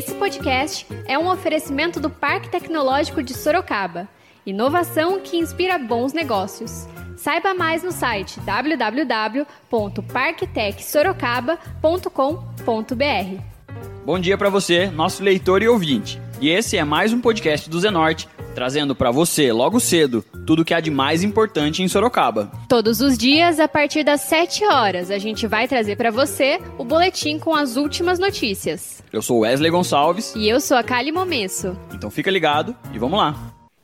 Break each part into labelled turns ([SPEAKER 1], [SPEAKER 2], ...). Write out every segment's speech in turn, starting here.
[SPEAKER 1] Esse podcast é um oferecimento do Parque Tecnológico de Sorocaba. Inovação que inspira bons negócios. Saiba mais no site www.parktecsorocaba.com.br.
[SPEAKER 2] Bom dia para você, nosso leitor e ouvinte. E esse é mais um podcast do Zenorte, trazendo para você, logo cedo, tudo que há de mais importante em Sorocaba.
[SPEAKER 1] Todos os dias, a partir das 7 horas, a gente vai trazer para você o boletim com as últimas notícias.
[SPEAKER 2] Eu sou Wesley Gonçalves.
[SPEAKER 1] E eu sou a Kali Momesso.
[SPEAKER 2] Então fica ligado e vamos lá.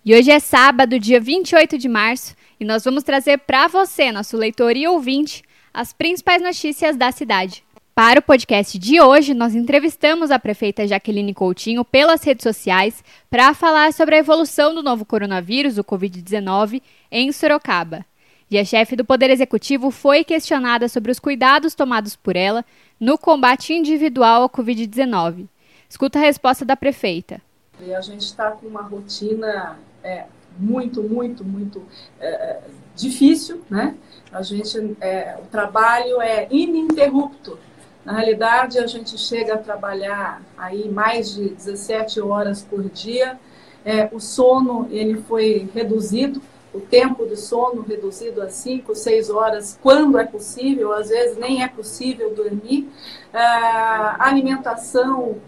[SPEAKER 1] E hoje é sábado, dia 28 de março, e nós vamos trazer para você, nosso leitor e ouvinte, as principais notícias da cidade. Para o podcast de hoje, nós entrevistamos a prefeita Jaqueline Coutinho pelas redes sociais para falar sobre a evolução do novo coronavírus, o Covid-19, em Sorocaba. E a chefe do Poder Executivo foi questionada sobre os cuidados tomados por ela no combate individual ao Covid-19. Escuta a resposta da prefeita.
[SPEAKER 3] A gente está com uma rotina é, muito, muito, muito é, difícil, né? A gente, é, o trabalho é ininterrupto na realidade, a gente chega a trabalhar aí mais de 17 horas por dia. É, o sono ele foi reduzido, o tempo de sono reduzido a 5, 6 horas, quando é possível, às vezes nem é possível dormir. É, alimentação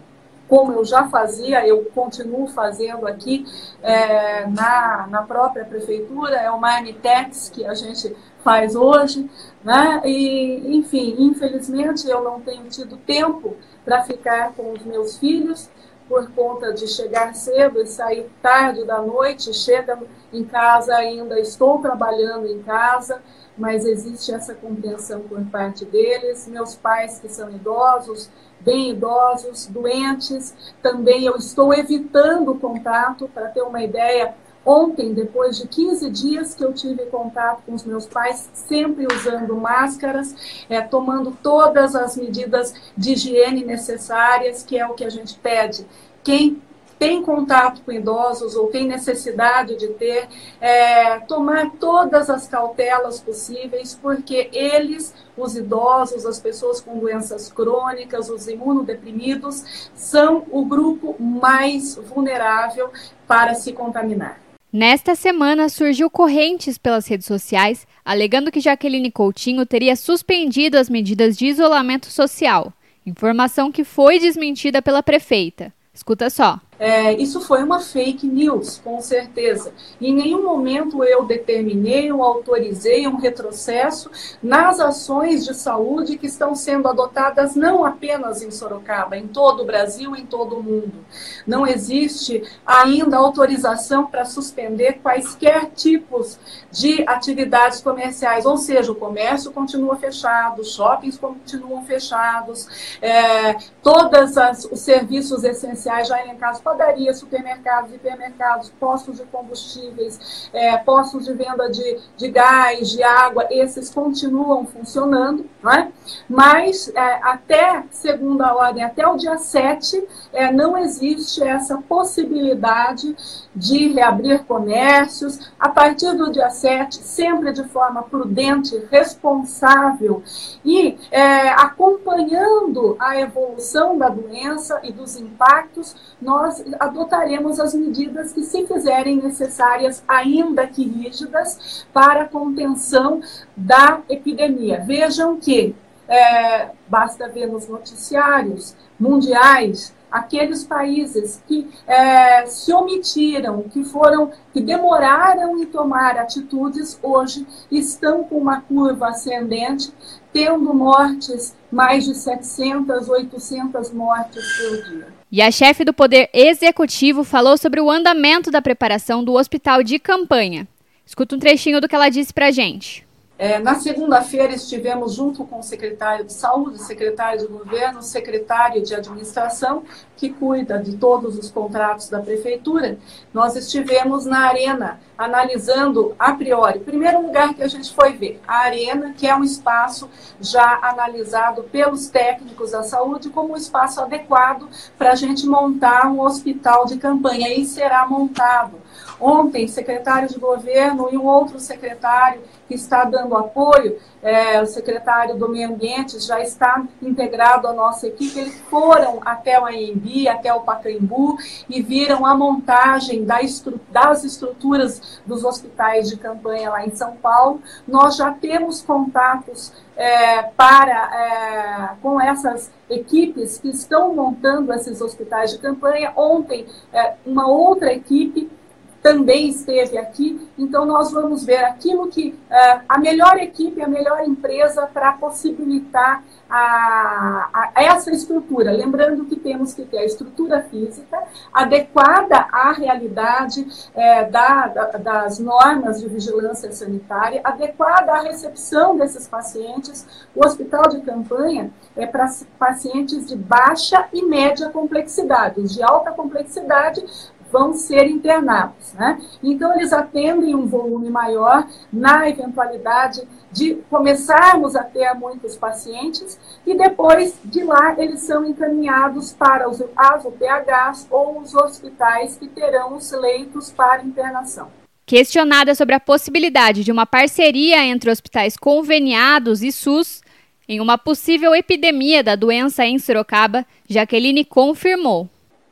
[SPEAKER 3] como eu já fazia, eu continuo fazendo aqui é, na, na própria prefeitura, é o Marmitex que a gente faz hoje, né? E, enfim, infelizmente eu não tenho tido tempo para ficar com os meus filhos por conta de chegar cedo e sair tarde da noite, chega em casa ainda, estou trabalhando em casa, mas existe essa compreensão por parte deles. Meus pais que são idosos, bem idosos, doentes, também eu estou evitando contato, para ter uma ideia, Ontem, depois de 15 dias que eu tive contato com os meus pais, sempre usando máscaras, é, tomando todas as medidas de higiene necessárias, que é o que a gente pede. Quem tem contato com idosos ou tem necessidade de ter, é, tomar todas as cautelas possíveis, porque eles, os idosos, as pessoas com doenças crônicas, os imunodeprimidos, são o grupo mais vulnerável para se contaminar.
[SPEAKER 1] Nesta semana surgiu correntes pelas redes sociais alegando que Jaqueline Coutinho teria suspendido as medidas de isolamento social, informação que foi desmentida pela prefeita. Escuta só.
[SPEAKER 3] É, isso foi uma fake news, com certeza. Em nenhum momento eu determinei ou autorizei um retrocesso nas ações de saúde que estão sendo adotadas não apenas em Sorocaba, em todo o Brasil, em todo o mundo. Não existe ainda autorização para suspender quaisquer tipos de atividades comerciais, ou seja, o comércio continua fechado, os shoppings continuam fechados, é, todos os serviços essenciais já elencados padaria, supermercados, hipermercados, postos de combustíveis, é, postos de venda de, de gás, de água, esses continuam funcionando, não é? mas é, até segunda ordem, até o dia 7, é, não existe essa possibilidade de reabrir comércios. A partir do dia 7, sempre de forma prudente, responsável e é, acompanhando a evolução da doença e dos impactos, nós adotaremos as medidas que se fizerem necessárias, ainda que rígidas, para a contenção da epidemia. Vejam que é, basta ver nos noticiários mundiais aqueles países que é, se omitiram, que foram, que demoraram em tomar atitudes, hoje estão com uma curva ascendente, tendo mortes, mais de 700, 800 mortes por dia.
[SPEAKER 1] E a chefe do Poder Executivo falou sobre o andamento da preparação do hospital de campanha. Escuta um trechinho do que ela disse para gente.
[SPEAKER 3] É, na segunda-feira estivemos junto com o secretário de saúde, secretário de governo, secretário de administração, que cuida de todos os contratos da prefeitura. Nós estivemos na arena analisando a priori. Primeiro lugar que a gente foi ver, a arena, que é um espaço já analisado pelos técnicos da saúde como um espaço adequado para a gente montar um hospital de campanha. E será montado Ontem, secretário de governo e um outro secretário que está dando apoio, é, o secretário do Meio Ambiente já está integrado à nossa equipe. Eles foram até o AMB, até o Pacaembu e viram a montagem das estruturas dos hospitais de campanha lá em São Paulo. Nós já temos contatos é, para é, com essas equipes que estão montando esses hospitais de campanha. Ontem, é, uma outra equipe também esteve aqui. Então, nós vamos ver aquilo que uh, a melhor equipe, a melhor empresa para possibilitar a, a, essa estrutura. Lembrando que temos que ter a estrutura física adequada à realidade é, da, da, das normas de vigilância sanitária, adequada à recepção desses pacientes. O hospital de campanha é para pacientes de baixa e média complexidade. Os de alta complexidade vão ser internados. Né? Então, eles atendem um volume maior na eventualidade de começarmos a ter muitos pacientes e depois de lá eles são encaminhados para os, as UPHs ou os hospitais que terão os leitos para internação.
[SPEAKER 1] Questionada sobre a possibilidade de uma parceria entre hospitais conveniados e SUS em uma possível epidemia da doença em Sorocaba, Jaqueline confirmou.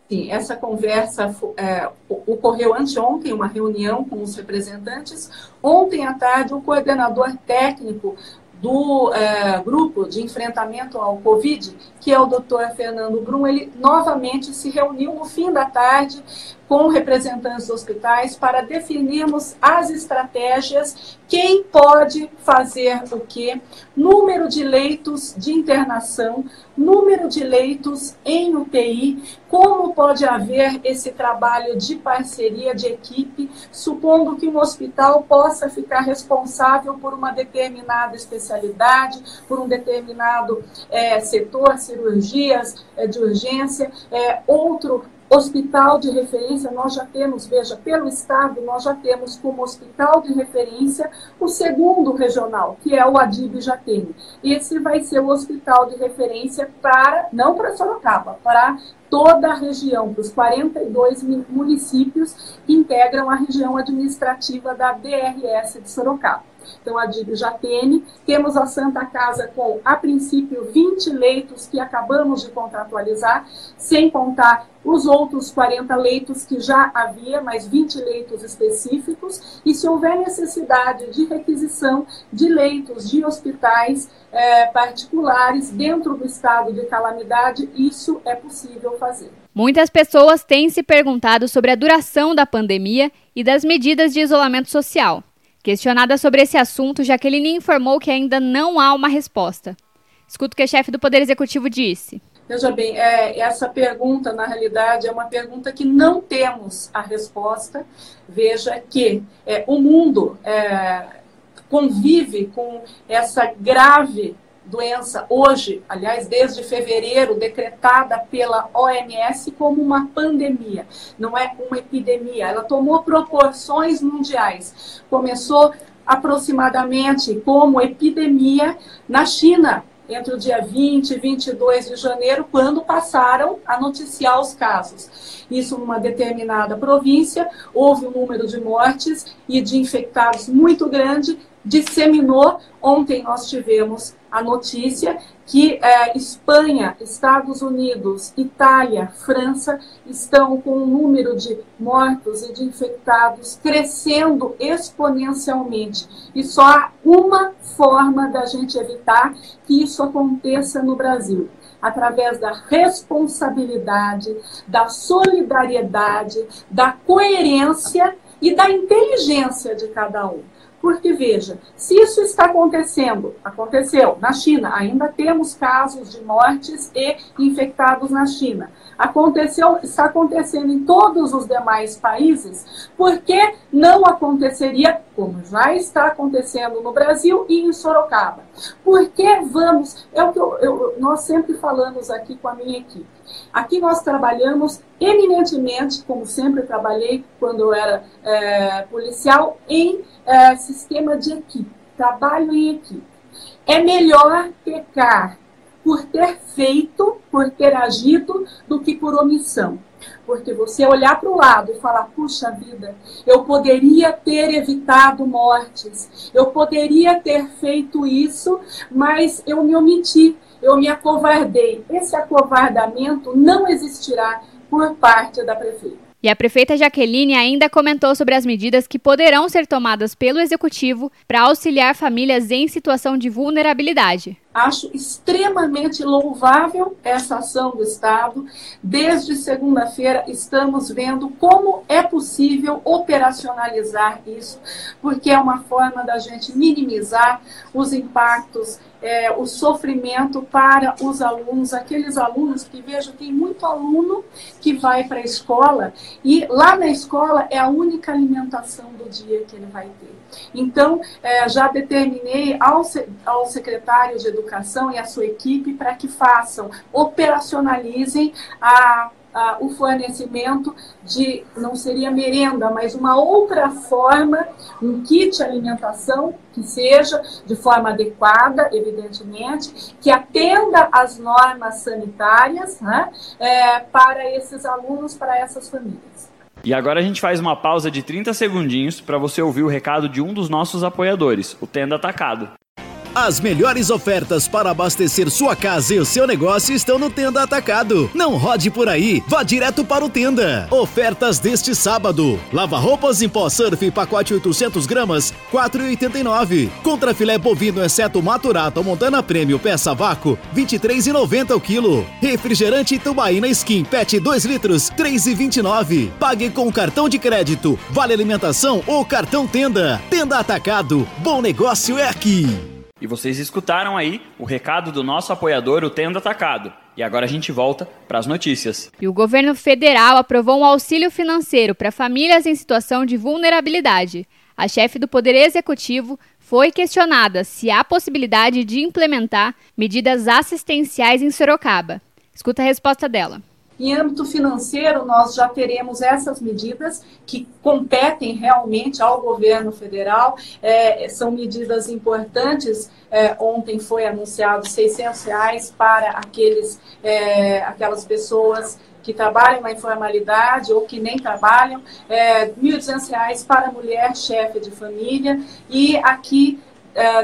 [SPEAKER 3] Sim, essa conversa é, ocorreu anteontem, uma reunião com os representantes. Ontem à tarde, o coordenador técnico do é, grupo de enfrentamento ao Covid, que é o doutor Fernando Brum, ele novamente se reuniu no fim da tarde com representantes dos hospitais para definirmos as estratégias, quem pode fazer o quê, número de leitos de internação, número de leitos em UTI, como pode haver esse trabalho de parceria de equipe, supondo que um hospital possa ficar responsável por uma determinada especialidade, por um determinado é, setor, cirurgias é, de urgência, é, outro Hospital de referência, nós já temos, veja, pelo Estado, nós já temos como hospital de referência o segundo regional, que é o Adib Jatene. Esse vai ser o hospital de referência para, não para Sorocaba, para toda a região, para os 42 municípios que integram a região administrativa da DRS de Sorocaba. Então, a DIB já tem. Temos a Santa Casa com, a princípio, 20 leitos que acabamos de contratualizar, sem contar os outros 40 leitos que já havia, mais 20 leitos específicos. E se houver necessidade de requisição de leitos de hospitais é, particulares dentro do estado de calamidade, isso é possível fazer.
[SPEAKER 1] Muitas pessoas têm se perguntado sobre a duração da pandemia e das medidas de isolamento social. Questionada sobre esse assunto, Jaqueline informou que ainda não há uma resposta. Escuta o que a chefe do Poder Executivo disse.
[SPEAKER 3] Veja bem, é, essa pergunta, na realidade, é uma pergunta que não temos a resposta. Veja que é, o mundo é, convive com essa grave doença hoje, aliás, desde fevereiro, decretada pela OMS como uma pandemia, não é uma epidemia. Ela tomou proporções mundiais. Começou aproximadamente como epidemia na China, entre o dia 20 e 22 de janeiro, quando passaram a noticiar os casos. Isso numa determinada província, houve um número de mortes e de infectados muito grande, disseminou. Ontem nós tivemos a notícia que é, Espanha, Estados Unidos, Itália, França estão com o número de mortos e de infectados crescendo exponencialmente. E só há uma forma da gente evitar que isso aconteça no Brasil através da responsabilidade, da solidariedade, da coerência e da inteligência de cada um. Porque, veja, se isso está acontecendo, aconteceu na China, ainda temos casos de mortes e infectados na China. Aconteceu, está acontecendo em todos os demais países, por que não aconteceria, como já está acontecendo no Brasil e em Sorocaba? Por que vamos, é o que eu, eu, nós sempre falamos aqui com a minha equipe. Aqui nós trabalhamos eminentemente, como sempre trabalhei quando eu era é, policial, em é, sistema de equipe, trabalho em equipe. É melhor pecar por ter feito, por ter agido, do que por omissão. Porque você olhar para o lado e falar, puxa vida, eu poderia ter evitado mortes, eu poderia ter feito isso, mas eu me omiti, eu me acovardei. Esse acovardamento não existirá por parte da prefeita.
[SPEAKER 1] E a prefeita Jaqueline ainda comentou sobre as medidas que poderão ser tomadas pelo executivo para auxiliar famílias em situação de vulnerabilidade.
[SPEAKER 3] Acho extremamente louvável essa ação do Estado. Desde segunda-feira estamos vendo como é possível operacionalizar isso, porque é uma forma da gente minimizar os impactos é, o sofrimento para os alunos, aqueles alunos que vejo tem muito aluno que vai para a escola e lá na escola é a única alimentação do dia que ele vai ter. Então, é, já determinei ao, ao secretário de Educação e a sua equipe para que façam, operacionalizem a o fornecimento de, não seria merenda, mas uma outra forma, um kit alimentação que seja de forma adequada, evidentemente, que atenda às normas sanitárias né, é, para esses alunos, para essas famílias.
[SPEAKER 2] E agora a gente faz uma pausa de 30 segundinhos para você ouvir o recado de um dos nossos apoiadores, o Tenda Atacado.
[SPEAKER 4] As melhores ofertas para abastecer sua casa e o seu negócio estão no Tenda Atacado. Não rode por aí, vá direto para o Tenda. Ofertas deste sábado. Lava roupas em pó surf pacote 800 gramas, 4,89. Contra filé bovino exceto maturato montana prêmio peça vácuo, 23,90 o quilo. Refrigerante tubaína skin pet 2 litros, 3,29. Pague com cartão de crédito, vale alimentação ou cartão Tenda. Tenda Atacado. Bom negócio é aqui.
[SPEAKER 2] E vocês escutaram aí o recado do nosso apoiador, o Tendo Atacado. E agora a gente volta para as notícias.
[SPEAKER 1] E o governo federal aprovou um auxílio financeiro para famílias em situação de vulnerabilidade. A chefe do Poder Executivo foi questionada se há possibilidade de implementar medidas assistenciais em Sorocaba. Escuta a resposta dela.
[SPEAKER 3] Em âmbito financeiro, nós já teremos essas medidas que competem realmente ao governo federal. É, são medidas importantes. É, ontem foi anunciado 600 reais para aqueles, é, aquelas pessoas que trabalham na informalidade ou que nem trabalham, é, R$ 1.200 para mulher chefe de família. E aqui é,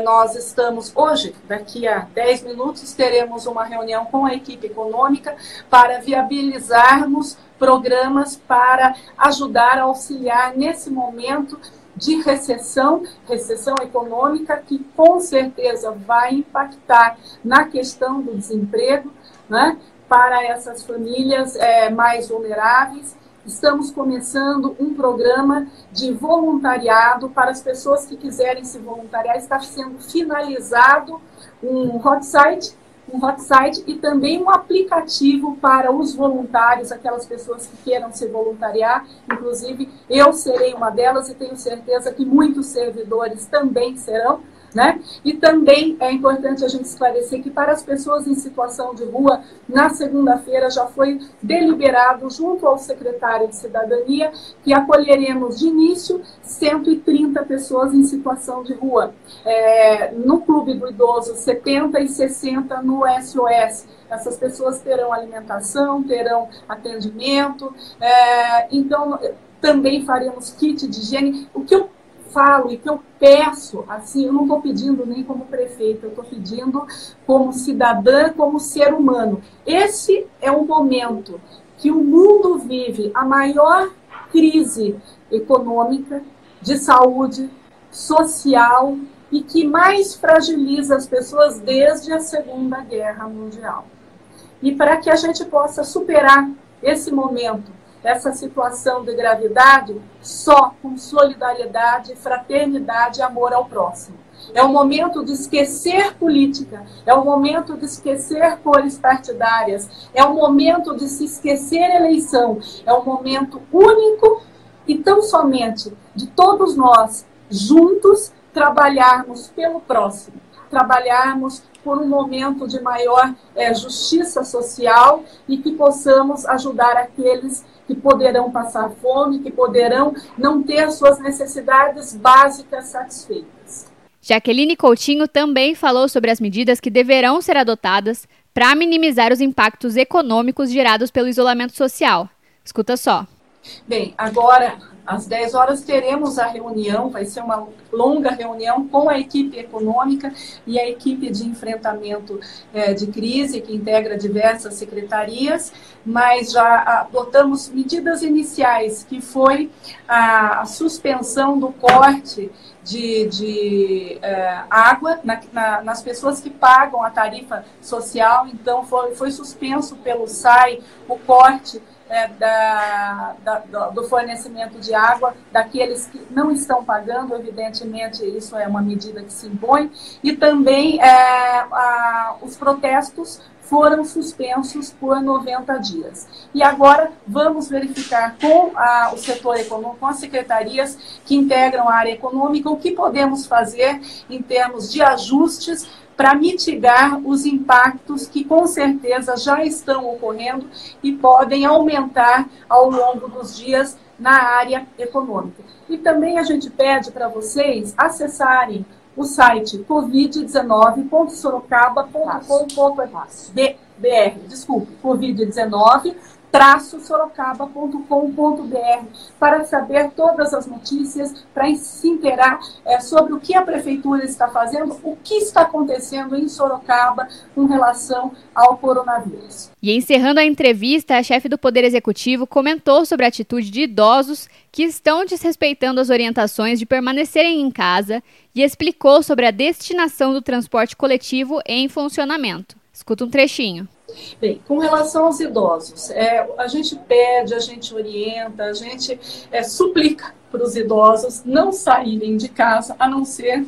[SPEAKER 3] nós estamos hoje, daqui a 10 minutos, teremos uma reunião com a equipe econômica para viabilizarmos programas para ajudar a auxiliar nesse momento de recessão, recessão econômica, que com certeza vai impactar na questão do desemprego, né, para essas famílias é, mais vulneráveis estamos começando um programa de voluntariado para as pessoas que quiserem se voluntariar. Está sendo finalizado um hot site, um hot site e também um aplicativo para os voluntários, aquelas pessoas que queiram se voluntariar. Inclusive, eu serei uma delas e tenho certeza que muitos servidores também serão. Né? E também é importante a gente esclarecer que para as pessoas em situação de rua, na segunda-feira já foi deliberado junto ao secretário de Cidadania que acolheremos de início 130 pessoas em situação de rua. É, no Clube do Idoso, 70 e 60 no SOS. Essas pessoas terão alimentação, terão atendimento. É, então, também faremos kit de higiene. O que eu falo e que eu peço, assim, eu não estou pedindo nem como prefeita, eu estou pedindo como cidadã, como ser humano. Esse é o momento que o mundo vive a maior crise econômica, de saúde, social e que mais fragiliza as pessoas desde a Segunda Guerra Mundial. E para que a gente possa superar esse momento essa situação de gravidade só com solidariedade, fraternidade e amor ao próximo. É o momento de esquecer política, é o momento de esquecer cores partidárias, é o momento de se esquecer eleição, é um momento único e tão somente de todos nós juntos trabalharmos pelo próximo, trabalharmos por um momento de maior é, justiça social e que possamos ajudar aqueles que poderão passar fome, que poderão não ter suas necessidades básicas satisfeitas.
[SPEAKER 1] Jaqueline Coutinho também falou sobre as medidas que deverão ser adotadas para minimizar os impactos econômicos gerados pelo isolamento social. Escuta só.
[SPEAKER 3] Bem, agora às 10 horas teremos a reunião, vai ser uma longa reunião com a equipe econômica e a equipe de enfrentamento é, de crise, que integra diversas secretarias, mas já adotamos medidas iniciais, que foi a, a suspensão do corte de, de é, água na, na, nas pessoas que pagam a tarifa social, então foi, foi suspenso pelo SAI o corte é, da, da, do fornecimento de água daqueles que não estão pagando, evidentemente isso é uma medida que se impõe, e também é, a, os protestos foram suspensos por 90 dias. E agora vamos verificar com a, o setor econômico, com as secretarias que integram a área econômica, o que podemos fazer em termos de ajustes para mitigar os impactos que com certeza já estão ocorrendo e podem aumentar ao longo dos dias na área econômica. E também a gente pede para vocês acessarem o site covid19.sorocaba.com.br. Desculpe, covid19 sorocaba.com.br para saber todas as notícias, para se inteirar é, sobre o que a prefeitura está fazendo, o que está acontecendo em Sorocaba com relação ao coronavírus.
[SPEAKER 1] E encerrando a entrevista, a chefe do Poder Executivo comentou sobre a atitude de idosos que estão desrespeitando as orientações de permanecerem em casa e explicou sobre a destinação do transporte coletivo em funcionamento. Escuta um trechinho.
[SPEAKER 3] Bem, com relação aos idosos, é, a gente pede, a gente orienta, a gente é, suplica para os idosos não saírem de casa, a não ser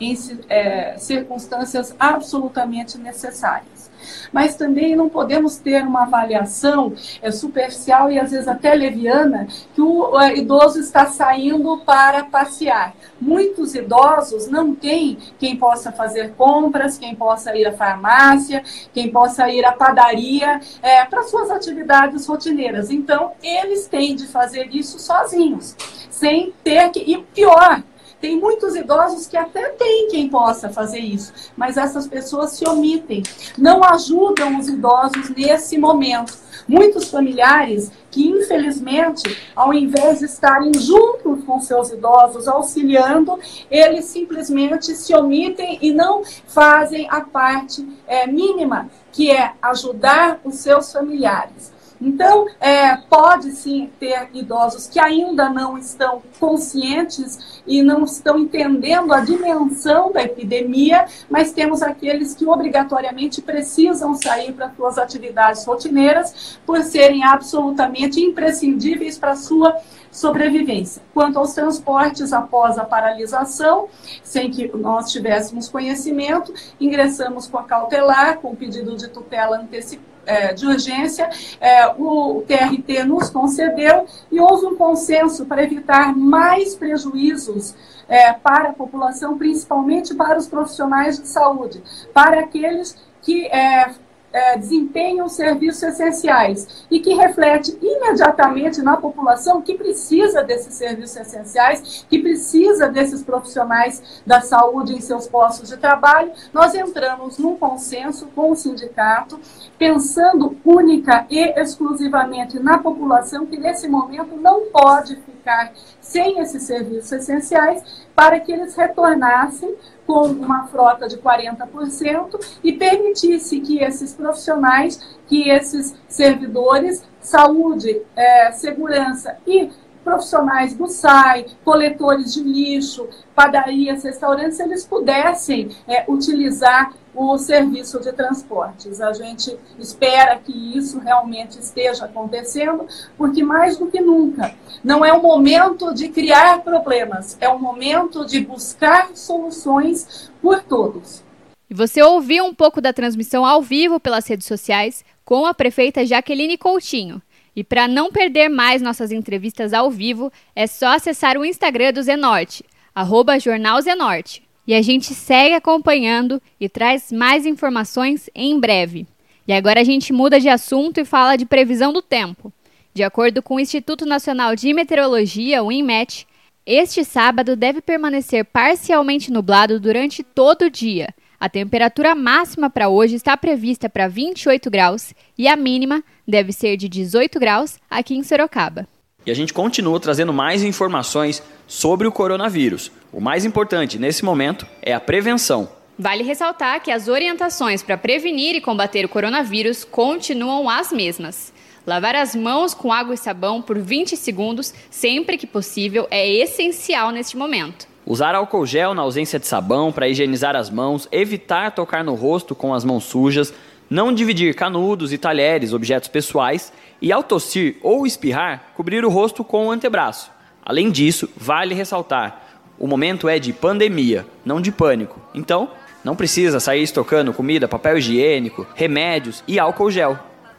[SPEAKER 3] em é, circunstâncias absolutamente necessárias mas também não podemos ter uma avaliação é, superficial e às vezes até leviana que o é, idoso está saindo para passear. Muitos idosos não têm quem possa fazer compras, quem possa ir à farmácia, quem possa ir à padaria é, para suas atividades rotineiras. Então, eles têm de fazer isso sozinhos, sem ter que. E pior, tem muitos idosos que até tem quem possa fazer isso, mas essas pessoas se omitem, não ajudam os idosos nesse momento. Muitos familiares que, infelizmente, ao invés de estarem juntos com seus idosos, auxiliando, eles simplesmente se omitem e não fazem a parte é, mínima, que é ajudar os seus familiares. Então, é, pode sim ter idosos que ainda não estão conscientes e não estão entendendo a dimensão da epidemia, mas temos aqueles que obrigatoriamente precisam sair para suas atividades rotineiras por serem absolutamente imprescindíveis para a sua sobrevivência. Quanto aos transportes após a paralisação, sem que nós tivéssemos conhecimento, ingressamos com a cautelar, com o pedido de tutela antecipada é, de urgência, é, o TRT nos concedeu e houve um consenso para evitar mais prejuízos é, para a população, principalmente para os profissionais de saúde, para aqueles que é, é, desempenham serviços essenciais e que reflete imediatamente na população que precisa desses serviços essenciais, que precisa desses profissionais da saúde em seus postos de trabalho, nós entramos num consenso com o sindicato, pensando única e exclusivamente na população que nesse momento não pode ficar sem esses serviços essenciais, para que eles retornassem com uma frota de 40% e permitisse que esses profissionais, que esses servidores, saúde, é, segurança e profissionais do SAI, coletores de lixo, padarias, restaurantes, eles pudessem é, utilizar o serviço de transportes. A gente espera que isso realmente esteja acontecendo, porque mais do que nunca, não é o momento de criar problemas, é o momento de buscar soluções por todos.
[SPEAKER 1] E você ouviu um pouco da transmissão ao vivo pelas redes sociais com a prefeita Jaqueline Coutinho. E para não perder mais nossas entrevistas ao vivo, é só acessar o Instagram do Zenorte, arroba Jornal Zenorte. E a gente segue acompanhando e traz mais informações em breve. E agora a gente muda de assunto e fala de previsão do tempo. De acordo com o Instituto Nacional de Meteorologia, o INMET, este sábado deve permanecer parcialmente nublado durante todo o dia. A temperatura máxima para hoje está prevista para 28 graus e a mínima deve ser de 18 graus aqui em Sorocaba.
[SPEAKER 2] E a gente continua trazendo mais informações sobre o coronavírus. O mais importante nesse momento é a prevenção.
[SPEAKER 1] Vale ressaltar que as orientações para prevenir e combater o coronavírus continuam as mesmas. Lavar as mãos com água e sabão por 20 segundos, sempre que possível, é essencial neste momento.
[SPEAKER 2] Usar álcool gel na ausência de sabão para higienizar as mãos, evitar tocar no rosto com as mãos sujas, não dividir canudos e talheres, objetos pessoais, e ao tossir ou espirrar, cobrir o rosto com o antebraço. Além disso, vale ressaltar: o momento é de pandemia, não de pânico. Então, não precisa sair estocando comida, papel higiênico, remédios e álcool gel.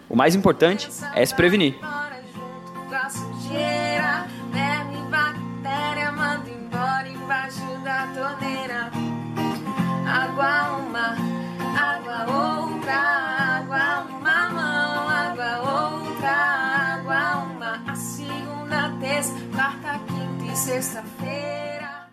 [SPEAKER 2] O mais importante é se prevenir. Sexta-feira.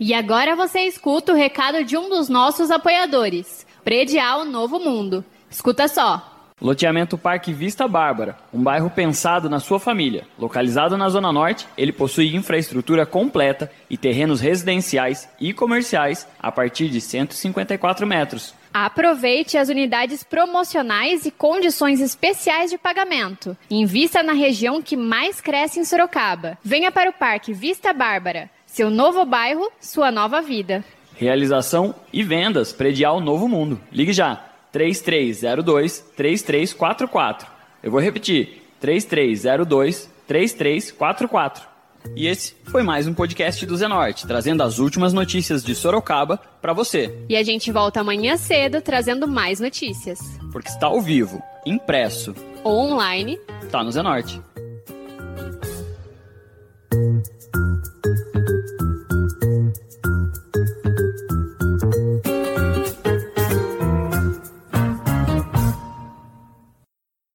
[SPEAKER 1] E agora você escuta o recado de um dos nossos apoiadores, Predial Novo Mundo. Escuta só.
[SPEAKER 2] Loteamento Parque Vista Bárbara, um bairro pensado na sua família. Localizado na Zona Norte, ele possui infraestrutura completa e terrenos residenciais e comerciais a partir de 154 metros.
[SPEAKER 1] Aproveite as unidades promocionais e condições especiais de pagamento. Invista na região que mais cresce em Sorocaba. Venha para o Parque Vista Bárbara. Seu novo bairro, sua nova vida.
[SPEAKER 2] Realização e vendas Predial Novo Mundo. Ligue já 3302 3344. Eu vou repetir: 3302 3344. E esse foi mais um podcast do Zenorte, trazendo as últimas notícias de Sorocaba para você.
[SPEAKER 1] E a gente volta amanhã cedo trazendo mais notícias.
[SPEAKER 2] Porque está ao vivo, impresso
[SPEAKER 1] ou online,
[SPEAKER 2] tá no Zenorte.